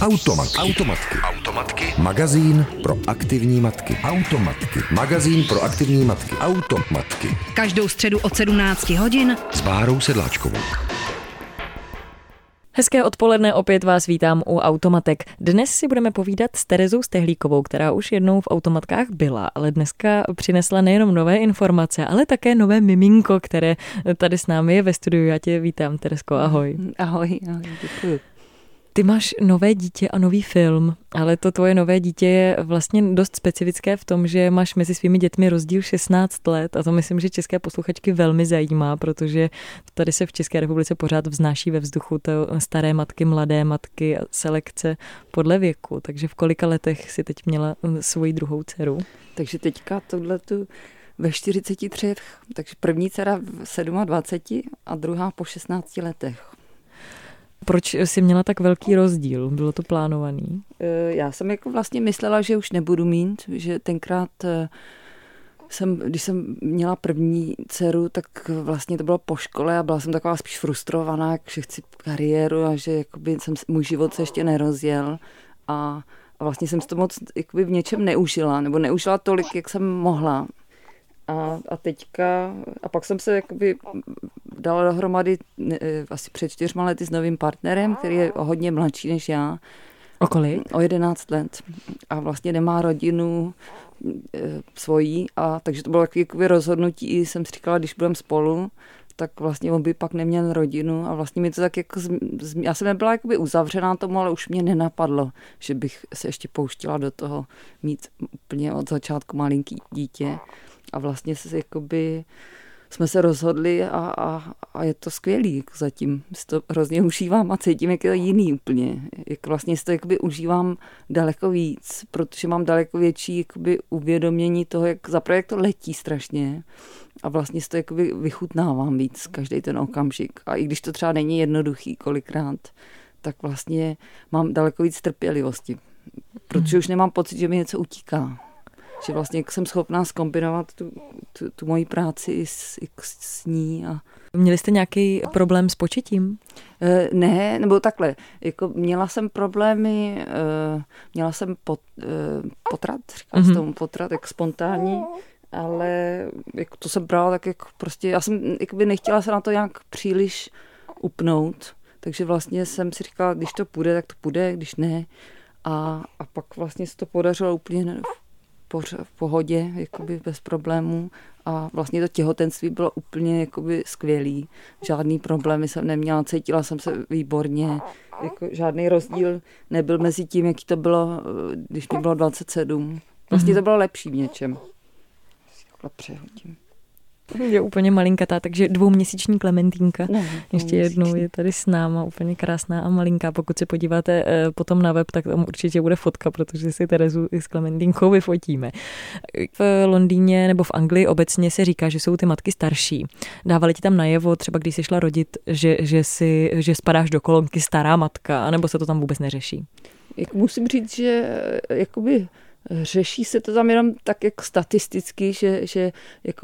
Automatky. Automatky. Automatky. Magazín pro aktivní matky. Automatky. Magazín pro aktivní matky. Automatky. Každou středu od 17 hodin S Bárou Sedláčkovou. Hezké odpoledne, opět vás vítám u Automatek. Dnes si budeme povídat s Terezou Stehlíkovou, která už jednou v automatkách byla, ale dneska přinesla nejenom nové informace, ale také nové miminko, které tady s námi je ve studiu. Já tě vítám, Teresko, ahoj. Ahoj, ahoj, děkuji. Ty máš nové dítě a nový film, ale to tvoje nové dítě je vlastně dost specifické v tom, že máš mezi svými dětmi rozdíl 16 let a to myslím, že české posluchačky velmi zajímá, protože tady se v České republice pořád vznáší ve vzduchu to staré matky, mladé matky, selekce podle věku. Takže v kolika letech si teď měla svoji druhou dceru? Takže teďka tohle tu ve 43, takže první dcera v 27 a druhá po 16 letech. Proč jsi měla tak velký rozdíl? Bylo to plánovaný? E, Já jsem jako vlastně myslela, že už nebudu mít, že tenkrát e, jsem, když jsem měla první dceru, tak vlastně to bylo po škole a byla jsem taková spíš frustrovaná, že chci kariéru a že jakoby jsem, můj život se ještě nerozjel a, a vlastně jsem si to moc jakoby v něčem neužila, nebo neužila tolik, jak jsem mohla. A, a teďka, a pak jsem se jakoby dala dohromady ne, asi před čtyřma lety s novým partnerem, který je o hodně mladší než já. O kolik? O 11 let. A vlastně nemá rodinu e, svojí, a takže to bylo takové rozhodnutí, jsem si říkala, když budeme spolu, tak vlastně on by pak neměl rodinu a vlastně mi to tak jako, zm, já jsem nebyla jakoby uzavřená tomu, ale už mě nenapadlo, že bych se ještě pouštila do toho mít úplně od začátku malinký dítě a vlastně se jakoby jsme se rozhodli a, a, a je to skvělý jako zatím. Si to hrozně užívám a cítím, jak je to jiný úplně. Jak vlastně si to jakoby užívám daleko víc, protože mám daleko větší jakoby uvědomění toho, jak zaprvé jak to letí strašně a vlastně si to jakoby vychutnávám víc každý ten okamžik. A i když to třeba není jednoduchý kolikrát, tak vlastně mám daleko víc trpělivosti, protože už nemám pocit, že mi něco utíká že vlastně jsem schopná skombinovat tu, tu, tu moji práci i s, i s ní. A... Měli jste nějaký problém s početím? E, ne, nebo takhle, jako měla jsem problémy, e, měla jsem pot, e, potrat, říkám mm-hmm. tomu potrat, jak spontánní, ale jako to jsem brala tak jako prostě, já jsem jakoby nechtěla se na to nějak příliš upnout, takže vlastně jsem si říkala, když to půjde, tak to půjde, když ne. A, a pak vlastně se to podařilo úplně v pohodě, jakoby bez problémů a vlastně to těhotenství bylo úplně jakoby skvělý. Žádný problémy jsem neměla, cítila jsem se výborně, jako žádný rozdíl nebyl mezi tím, jaký to bylo, když mi bylo 27. Vlastně to bylo lepší v něčem. Takhle přehodím. Je úplně malinkatá, takže dvouměsíční Klementínka. No, Ještě jednou je tady s náma, úplně krásná a malinká. Pokud se podíváte eh, potom na web, tak tam určitě bude fotka, protože si Terezu i s Klementínkou vyfotíme. V Londýně nebo v Anglii obecně se říká, že jsou ty matky starší. Dávali ti tam najevo, třeba když jsi šla rodit, že, že, si, že spadáš do kolonky stará matka, anebo se to tam vůbec neřeší? Jak musím říct, že eh, jakoby Řeší se to tam jenom tak jako statisticky, že, že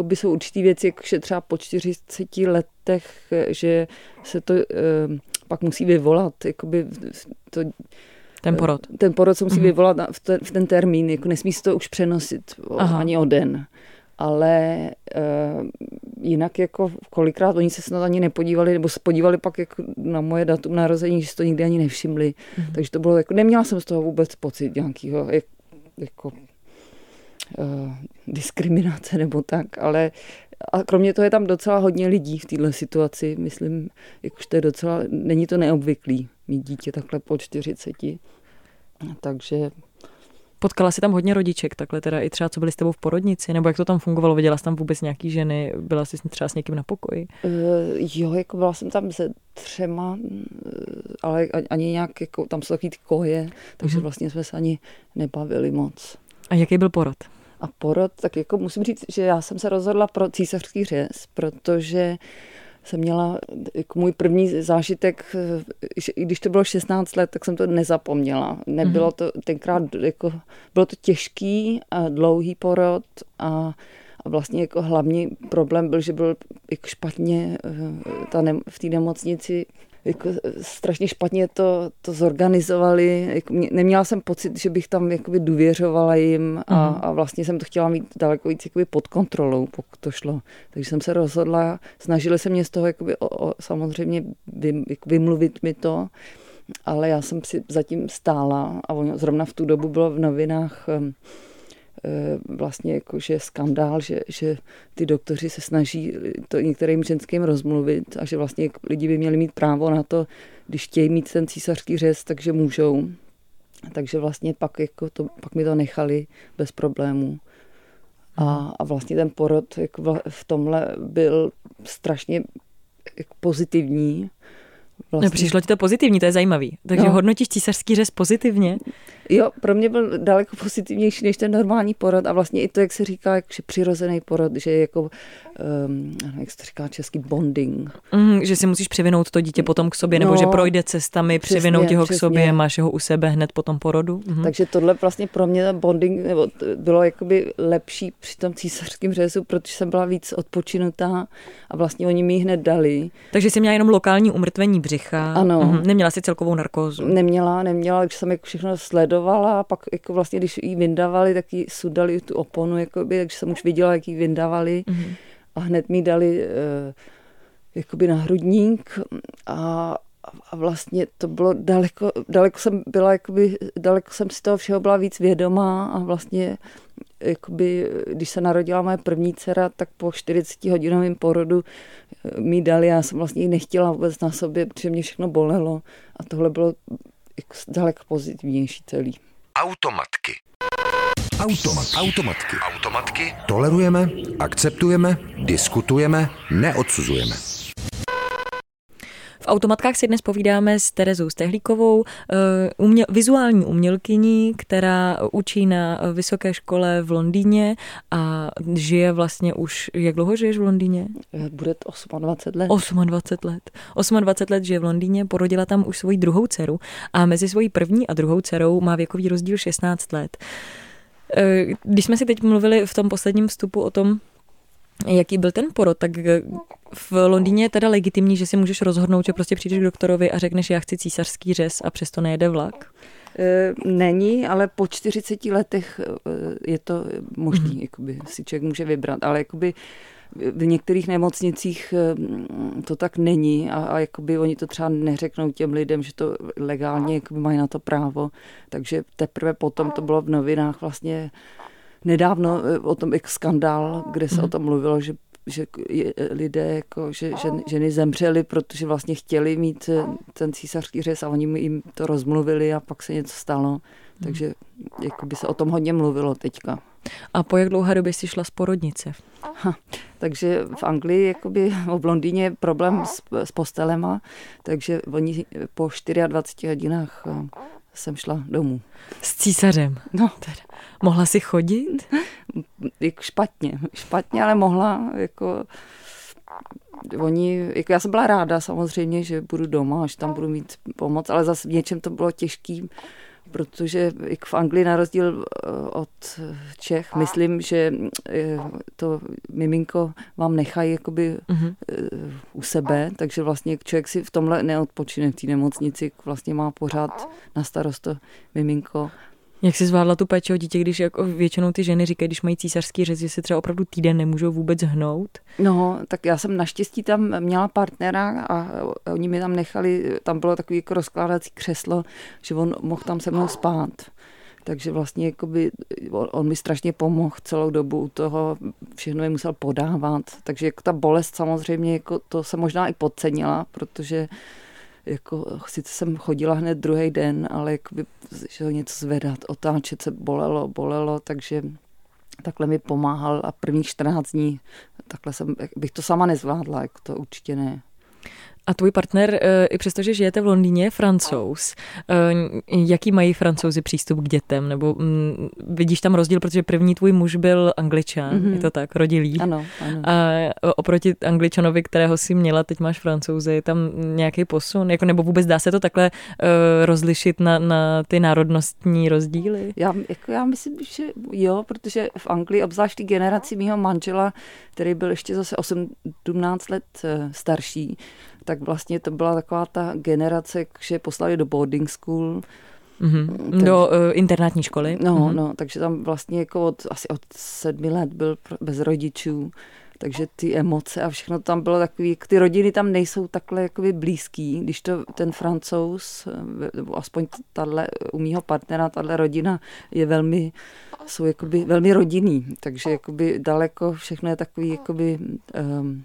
by jsou určitý věci, jako že třeba po 40 letech, že se to e, pak musí vyvolat, jakoby to, ten porod. Ten porod se musí mm-hmm. vyvolat v ten, v ten termín, jako nesmí se to už přenosit Aha. ani o den. Ale e, jinak jako kolikrát oni se snad ani nepodívali, nebo se podívali pak jako na moje datum narození, že si to nikdy ani nevšimli. Mm-hmm. Takže to bylo jako, neměla jsem z toho vůbec pocit nějakého, jak, jako uh, diskriminace nebo tak, ale a kromě toho je tam docela hodně lidí v této situaci, myslím, jakož to je docela, není to neobvyklý mít dítě takhle po 40, takže Potkala jsi tam hodně rodiček, takhle teda i třeba, co byli s tebou v porodnici, nebo jak to tam fungovalo? Viděla jsi tam vůbec nějaký ženy? Byla jsi třeba s někým na pokoji? Uh, jo, jako byla jsem tam se třema, ale ani nějak, jako, tam jsou takový ty koje, takže uh-huh. vlastně jsme se ani nebavili moc. A jaký byl porod? A porod, tak jako musím říct, že já jsem se rozhodla pro císařský řez, protože uh, jsem měla jako můj první zážitek, že i když to bylo 16 let, tak jsem to nezapomněla. Nebylo to tenkrát, jako, bylo to těžký a dlouhý porod a, a vlastně jako hlavní problém byl, že byl jako špatně eh, ta ne, v té nemocnici jako strašně špatně to, to zorganizovali. Jako mě, neměla jsem pocit, že bych tam jakoby důvěřovala jim a, mm. a vlastně jsem to chtěla mít daleko víc jakoby pod kontrolou, pokud to šlo. Takže jsem se rozhodla, snažili se mě z toho jakoby o, o, samozřejmě jako vymluvit mi to, ale já jsem si zatím stála a on, zrovna v tu dobu bylo v novinách um, Eh, vlastně jako, že skandál, že, že ty doktoři se snaží to některým ženským rozmluvit a že vlastně lidi by měli mít právo na to, když chtějí mít ten císařský řez, takže můžou. Takže vlastně pak, jako to, pak mi to nechali bez problémů. A, a vlastně ten porod jako v tomhle byl strašně pozitivní. Vlastně. No, přišlo ti to pozitivní, to je zajímavý. Takže no. hodnotíš císařský řez pozitivně? Jo, pro mě byl daleko pozitivnější než ten normální porod a vlastně i to, jak se říká, že přirozený porod, že je jako, um, jak se říká český bonding. Mm, že si musíš přivinout to dítě potom k sobě, nebo no, že projde cestami, přesně, přivinout ho přesně. k sobě, máš ho u sebe hned po tom porodu. Mhm. Takže tohle vlastně pro mě bonding nebo bylo jakoby lepší při tom císařském řezu, protože jsem byla víc odpočinutá a vlastně oni mi hned dali. Takže jsi měla jenom lokální umrtvení břicha. Ano. Mhm. Neměla si celkovou narkózu. Neměla, neměla, když jsem jako všechno sledovala a pak jako vlastně, když ji vyndavali, tak ji sudali tu oponu, jakoby, takže jsem už viděla, jak ji vyndavali mm-hmm. A hned mi dali uh, jakoby na hrudník a, a vlastně to bylo daleko, daleko jsem byla, jakoby, daleko jsem si toho všeho byla víc vědomá a vlastně jakoby, když se narodila moje první dcera, tak po 40 hodinovém porodu eh, mi dali, já jsem vlastně ji nechtěla vůbec na sobě, protože mě všechno bolelo a tohle bylo daleko pozitivnější celý. Automatky. Automat. Automatky. Automatky. Tolerujeme, akceptujeme, diskutujeme, neodsuzujeme. V automatkách si dnes povídáme s Terezou Stehlíkovou, eh, uměl, vizuální umělkyní, která učí na vysoké škole v Londýně a žije vlastně už, jak dlouho žiješ v Londýně? Eh, bude to 28 let. 28 let. 28 let žije v Londýně, porodila tam už svoji druhou dceru a mezi svojí první a druhou dcerou má věkový rozdíl 16 let. Když jsme si teď mluvili v tom posledním vstupu o tom, jaký byl ten porod, tak v Londýně je teda legitimní, že si můžeš rozhodnout, že prostě přijdeš k doktorovi a řekneš, já chci císařský řez a přesto nejede vlak? E, není, ale po 40 letech je to možný, mm-hmm. jakoby si člověk může vybrat, ale jakoby v některých nemocnicích e, to tak není a, a jakoby oni to třeba neřeknou těm lidem, že to legálně jakoby mají na to právo, takže teprve potom to bylo v novinách vlastně nedávno o tom jak skandál, kde se mm. o tom mluvilo, že že lidé, jako, že, že ženy zemřely, protože vlastně chtěli mít eh, ten císařský řez a oni jim to rozmluvili a pak se něco stalo. Takže jako by se o tom hodně mluvilo teďka. A po jak dlouhé době jsi šla z porodnice? Takže v Anglii, jakoby, v Londýně problém s, s postelema, takže oni po 24 hodinách eh, jsem šla domů. S císařem? No. Teda. Mohla si chodit? jako špatně, špatně, ale mohla, jako oni, jako já jsem byla ráda samozřejmě, že budu doma, že tam budu mít pomoc, ale zase v něčem to bylo těžký, protože jak v Anglii na rozdíl eh, od Čech, myslím, že eh, to miminko vám nechají jakoby uh-huh. u sebe, takže vlastně člověk si v tomhle neodpočine v té nemocnici, vlastně má pořád na starost to miminko jak jsi zvládla tu péči o dítě, když jako většinou ty ženy říkají, když mají císařský řez, že se třeba opravdu týden nemůžou vůbec hnout? No, tak já jsem naštěstí tam měla partnera a oni mi tam nechali, tam bylo takový jako rozkládací křeslo, že on mohl tam se mnou spát. Takže vlastně jakoby, on, on mi strašně pomohl celou dobu u toho, všechno je musel podávat. Takže jako ta bolest samozřejmě, jako to se možná i podcenila, protože jako, sice jsem chodila hned druhý den, ale jakoby, že něco zvedat, otáčet se bolelo, bolelo, takže takhle mi pomáhal a prvních 14 dní takhle jsem, bych to sama nezvládla, jako to určitě ne. A tvůj partner, eh, i přesto, že žijete v Londýně, je francouz. Eh, jaký mají francouzi přístup k dětem? Nebo mm, vidíš tam rozdíl, protože první tvůj muž byl angličan, mm-hmm. je to tak, rodilý. Ano, ano. A oproti angličanovi, kterého si měla, teď máš francouze, je tam nějaký posun? Jako, nebo vůbec dá se to takhle uh, rozlišit na, na ty národnostní rozdíly? Já, jako já myslím, že jo, protože v Anglii, obzvlášť generaci mého manžela, který byl ještě zase 18 let starší, tak vlastně to byla taková ta generace, že poslali do boarding school, Mm-hmm. Takže, do uh, internátní školy? No, mm-hmm. no, takže tam vlastně jako od, asi od sedmi let byl bez rodičů, takže ty emoce a všechno tam bylo takový, ty rodiny tam nejsou takhle jakoby blízký, když to ten francouz, nebo aspoň tahle, u mýho partnera, tahle rodina je velmi, jsou jakoby velmi rodinný, takže jakoby daleko všechno je takový jakoby um,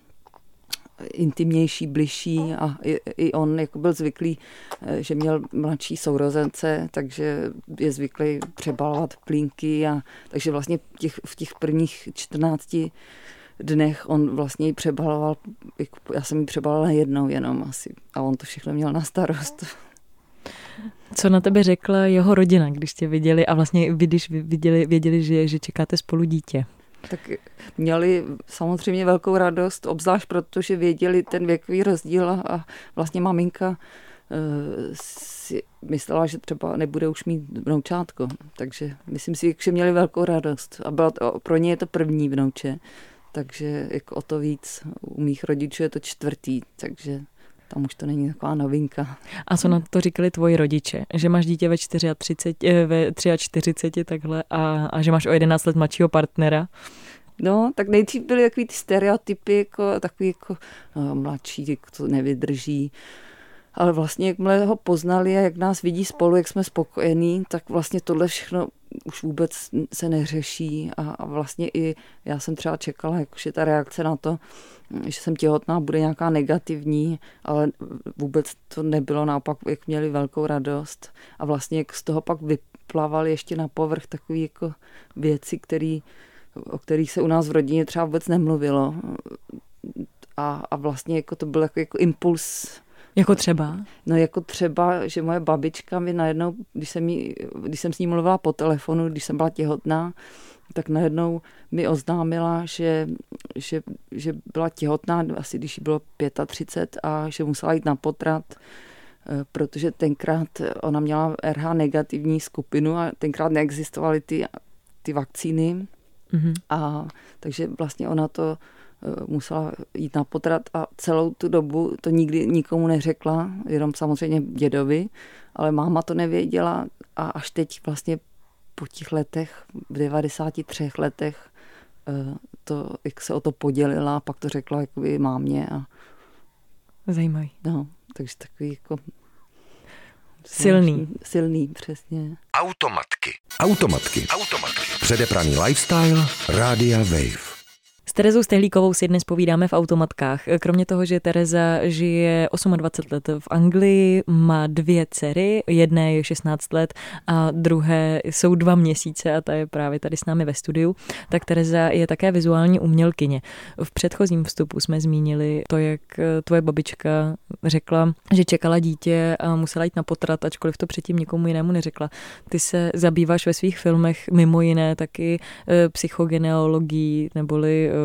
intimnější, bližší a i, i on jako byl zvyklý, eh, že měl mladší sourozence, takže je zvyklý přebalovat plínky a takže vlastně těch, v těch prvních 14 dnech on vlastně ji přebaloval, jako já jsem ji přebalila jednou jenom asi a on to všechno měl na starost. Co na tebe řekla jeho rodina, když tě viděli a vlastně vy, když viděli, věděli, že, že čekáte spolu dítě? Tak měli samozřejmě velkou radost, obzvlášť protože věděli ten věkový rozdíl a vlastně maminka eh, si myslela, že třeba nebude už mít vnoučátko. Takže myslím si, že měli velkou radost. A byla to, pro ně je to první vnouče. Takže jako o to víc. U mých rodičů je to čtvrtý, takže tam už to není taková novinka. A co na to říkali tvoji rodiče? Že máš dítě ve, 34, eh, ve 43 takhle a, a že máš o 11 let mladšího partnera? No, tak nejdřív byly takový ty stereotypy, jako takový jako no, mladší, jako to nevydrží. Ale vlastně, jakmile ho poznali a jak nás vidí spolu, jak jsme spokojení, tak vlastně tohle všechno už vůbec se neřeší a, a vlastně i já jsem třeba čekala, jakože ta reakce na to, že jsem těhotná, bude nějaká negativní, ale vůbec to nebylo, naopak jak měli velkou radost. A vlastně jak z toho pak vyplavaly ještě na povrch takové jako věci, který, o kterých se u nás v rodině třeba vůbec nemluvilo. A, a vlastně jako to byl jako, jako impuls jako třeba? No jako třeba, že moje babička mi najednou, když jsem, jí, když jsem s ní mluvila po telefonu, když jsem byla těhotná, tak najednou mi oznámila, že, že, že byla těhotná, asi když jí bylo 35 a že musela jít na potrat, eh, protože tenkrát ona měla RH negativní skupinu a tenkrát neexistovaly ty, ty vakcíny. Mm-hmm. A takže vlastně ona to musela jít na potrat a celou tu dobu to nikdy nikomu neřekla, jenom samozřejmě dědovi, ale máma to nevěděla a až teď vlastně po těch letech, v 93 letech, eh, to, jak se o to podělila, pak to řekla jakoby mámě. A, Zajímavý. No, takže takový jako Silný. Silný, přesně. Automatky. Automatky. Automatky. Předepraný lifestyle. Rádia Wave. S Terezou Stehlíkovou si dnes povídáme v automatkách. Kromě toho, že Tereza žije 28 let v Anglii, má dvě dcery, jedné je 16 let a druhé jsou dva měsíce a ta je právě tady s námi ve studiu, tak Tereza je také vizuální umělkyně. V předchozím vstupu jsme zmínili to, jak tvoje babička řekla, že čekala dítě a musela jít na potrat, ačkoliv to předtím nikomu jinému neřekla. Ty se zabýváš ve svých filmech mimo jiné taky eh, psychogenealogií neboli eh,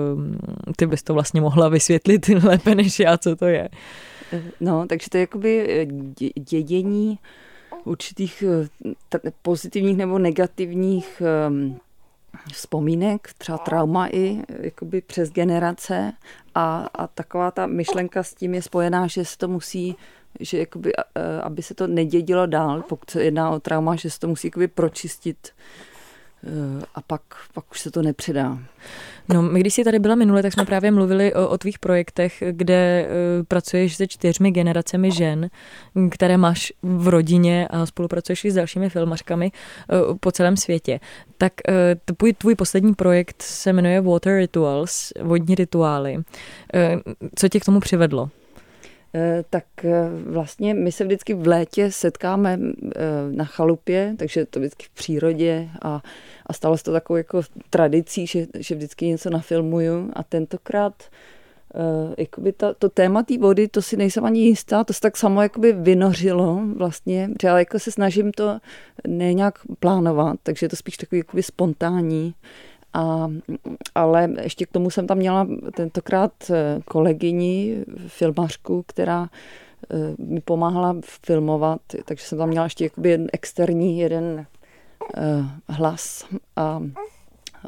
ty bys to vlastně mohla vysvětlit lépe než já, co to je. No, takže to je jakoby eh, dědění určitých eh, pozitivních nebo negativních ehm, vzpomínek, třeba trauma i jakoby přes generace a, a taková ta myšlenka s tím je spojená, že se to musí že jakoby, eh, aby se to nedědilo dál, pokud se jedná o trauma, že se to musí jakoby pročistit a pak, pak už se to nepředá. No, my když jsi tady byla minule, tak jsme právě mluvili o, o tvých projektech, kde uh, pracuješ se čtyřmi generacemi žen, které máš v rodině a spolupracuješ i s dalšími filmařkami uh, po celém světě. Tak uh, tvůj, tvůj poslední projekt se jmenuje Water Rituals, vodní rituály. Uh, co tě k tomu přivedlo? Tak vlastně my se vždycky v létě setkáme na chalupě, takže to vždycky v přírodě a a stalo se to takovou jako tradicí, že, že vždycky něco nafilmuju a tentokrát jakoby ta, to téma té vody, to si nejsem ani jistá, to se tak samo jakoby vynořilo vlastně, že já jako se snažím to ne nějak plánovat, takže je to spíš takový jakoby spontánní. A, ale ještě k tomu jsem tam měla tentokrát eh, kolegyni, filmařku, která mi pomáhala filmovat, takže jsem tam měla ještě jakoby jeden externí, jeden Eh, hlas a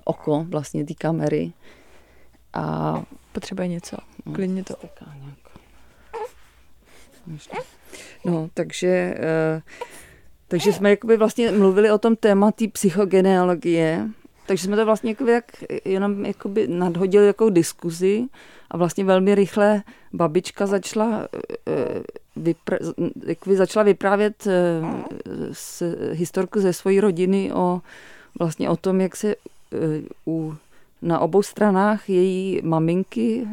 oko vlastně té kamery. A potřebuje něco, klidně to. No, takže, eh, takže jsme jakoby vlastně mluvili o tom tématu psychogenealogie, takže jsme to vlastně jakoby tak jenom jakoby nadhodili jako diskuzi a vlastně velmi rychle babička začala, eh, vypr- jakoby začala vyprávět eh, s historku ze své rodiny o vlastně o tom, jak se u, na obou stranách její maminky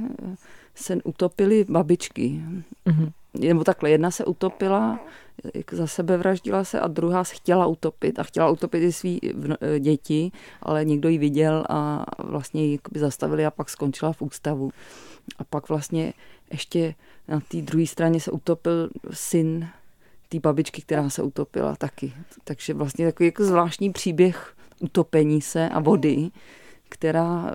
se utopily babičky. Mm-hmm. Nebo takhle, jedna se utopila, za sebe vraždila se a druhá se chtěla utopit a chtěla utopit i svý e, děti, ale někdo ji viděl a vlastně ji zastavili a pak skončila v ústavu. A pak vlastně ještě na té druhé straně se utopil syn té babičky, která se utopila taky. Takže vlastně takový jako zvláštní příběh utopení se a vody, která,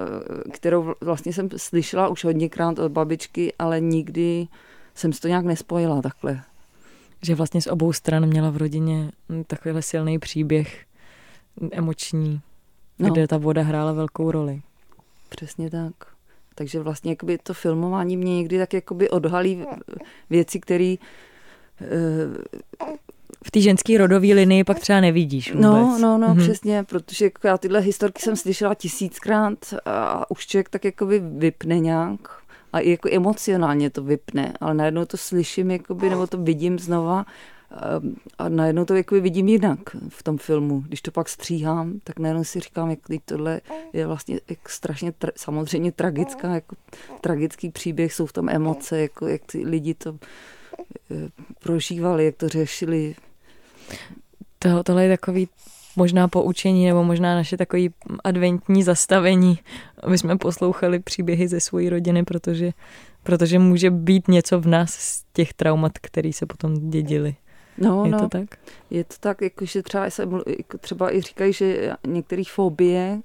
kterou vlastně jsem slyšela už hodněkrát od babičky, ale nikdy jsem si to nějak nespojila takhle. Že vlastně z obou stran měla v rodině takovýhle silný příběh emoční, no. kde ta voda hrála velkou roli. Přesně tak. Takže vlastně jakoby to filmování mě někdy tak jakoby odhalí věci, které v té ženské rodové linii pak třeba nevidíš vůbec. No, no, no, mm-hmm. přesně, protože jako já tyhle historky jsem slyšela tisíckrát a už člověk tak jakoby vypne nějak a jako emocionálně to vypne, ale najednou to slyším jakoby, nebo to vidím znova a najednou to jakoby vidím jinak v tom filmu. Když to pak stříhám, tak najednou si říkám, jak tohle je vlastně jak strašně tra- samozřejmě tragická, jako tragický příběh, jsou v tom emoce, jako jak ty lidi to eh, prožívali, jak to řešili, to, tohle je takový možná poučení nebo možná naše takový adventní zastavení, aby jsme poslouchali příběhy ze své rodiny, protože, protože může být něco v nás z těch traumat, které se potom dědili. No, je no, to tak? Je to tak, jakože třeba, se, jako třeba i říkají, že některé fobie,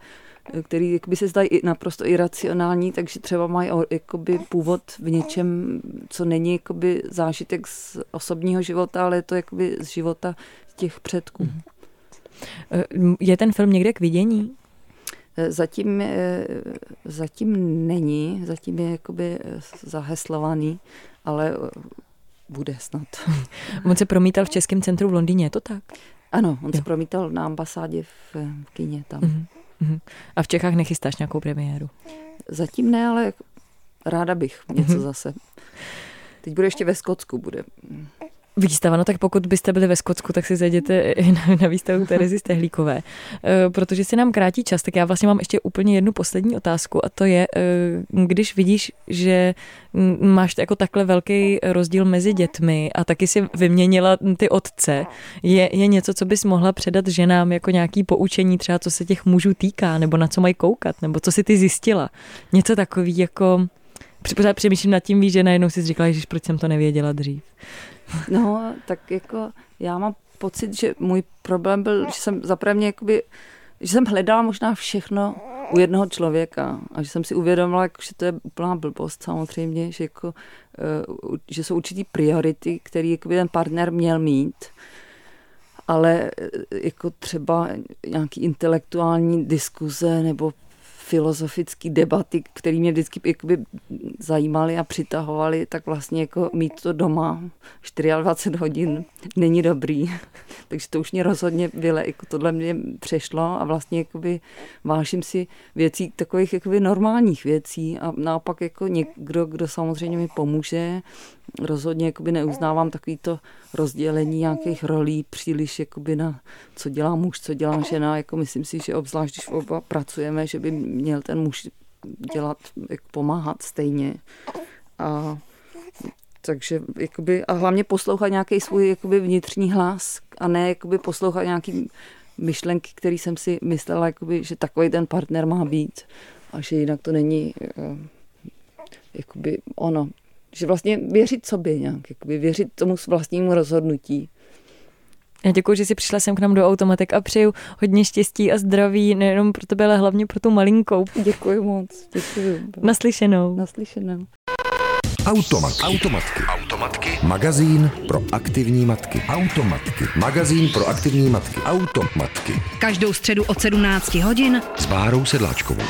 který jakoby se zdají naprosto iracionální, takže třeba mají jakoby původ v něčem, co není jakoby zážitek z osobního života, ale je to jakoby z života těch předků. Mhm. Je ten film někde k vidění? Zatím, zatím není, zatím je jakoby zaheslovaný, ale bude snad. On se promítal v Českém centru v Londýně, je to tak? Ano, on jo. se promítal na ambasádě v, v kině tam. Uh-huh. A v Čechách nechystáš nějakou premiéru? Zatím ne, ale ráda bych něco uh-huh. zase. Teď bude ještě ve Skotsku, bude Výstava, no tak pokud byste byli ve Skotsku, tak si zajděte na, na výstavu Terezy Stehlíkové. E, protože si nám krátí čas, tak já vlastně mám ještě úplně jednu poslední otázku a to je, e, když vidíš, že máš jako takhle velký rozdíl mezi dětmi a taky si vyměnila ty otce, je, je něco, co bys mohla předat ženám jako nějaký poučení, třeba co se těch mužů týká, nebo na co mají koukat, nebo co si ty zjistila? Něco takový jako... Pořád přemýšlím nad tím, víš, že najednou si říkala, že proč jsem to nevěděla dřív. No, tak jako já mám pocit, že můj problém byl, že jsem zaprvé mě jakoby, že jsem hledala možná všechno u jednoho člověka a že jsem si uvědomila, jako, že to je úplná blbost samozřejmě, že, jako, uh, že jsou určitý priority, které jakoby ten partner měl mít ale eh, jako třeba nějaký intelektuální diskuze nebo filozofické debaty, které mě vždycky jakoby zajímaly a přitahovaly, tak vlastně jako mít to doma 24 hodin není dobrý. Takže to už mě rozhodně bylo, jako tohle mě přešlo a vlastně jakoby vážím si věcí, takových jakoby normálních věcí a naopak jako někdo, kdo samozřejmě mi pomůže, rozhodně jakoby neuznávám takový to rozdělení nějakých rolí příliš jakoby na co dělá muž, co dělá žena. Jako myslím si, že obzvlášť, když oba pracujeme, že by měl ten muž dělat, jak pomáhat stejně. A takže jakoby, a hlavně poslouchat nějaký svůj jakoby vnitřní hlas a ne jakoby poslouchat nějaký myšlenky, které jsem si myslela, jakoby, že takový ten partner má být a že jinak to není eh, jakoby ono že vlastně věřit sobě nějak, jakoby věřit tomu vlastnímu rozhodnutí. Já děkuji, že jsi přišla sem k nám do Automatek a přeju hodně štěstí a zdraví, nejenom pro tebe, ale hlavně pro tu malinkou. Děkuji moc, děkuji. Naslyšenou. Naslyšenou. Automatky. Automatky. Automatky. Magazín pro aktivní matky. Automatky. Magazín pro aktivní matky. Automatky. Každou středu od 17 hodin s Bárou Sedláčkovou.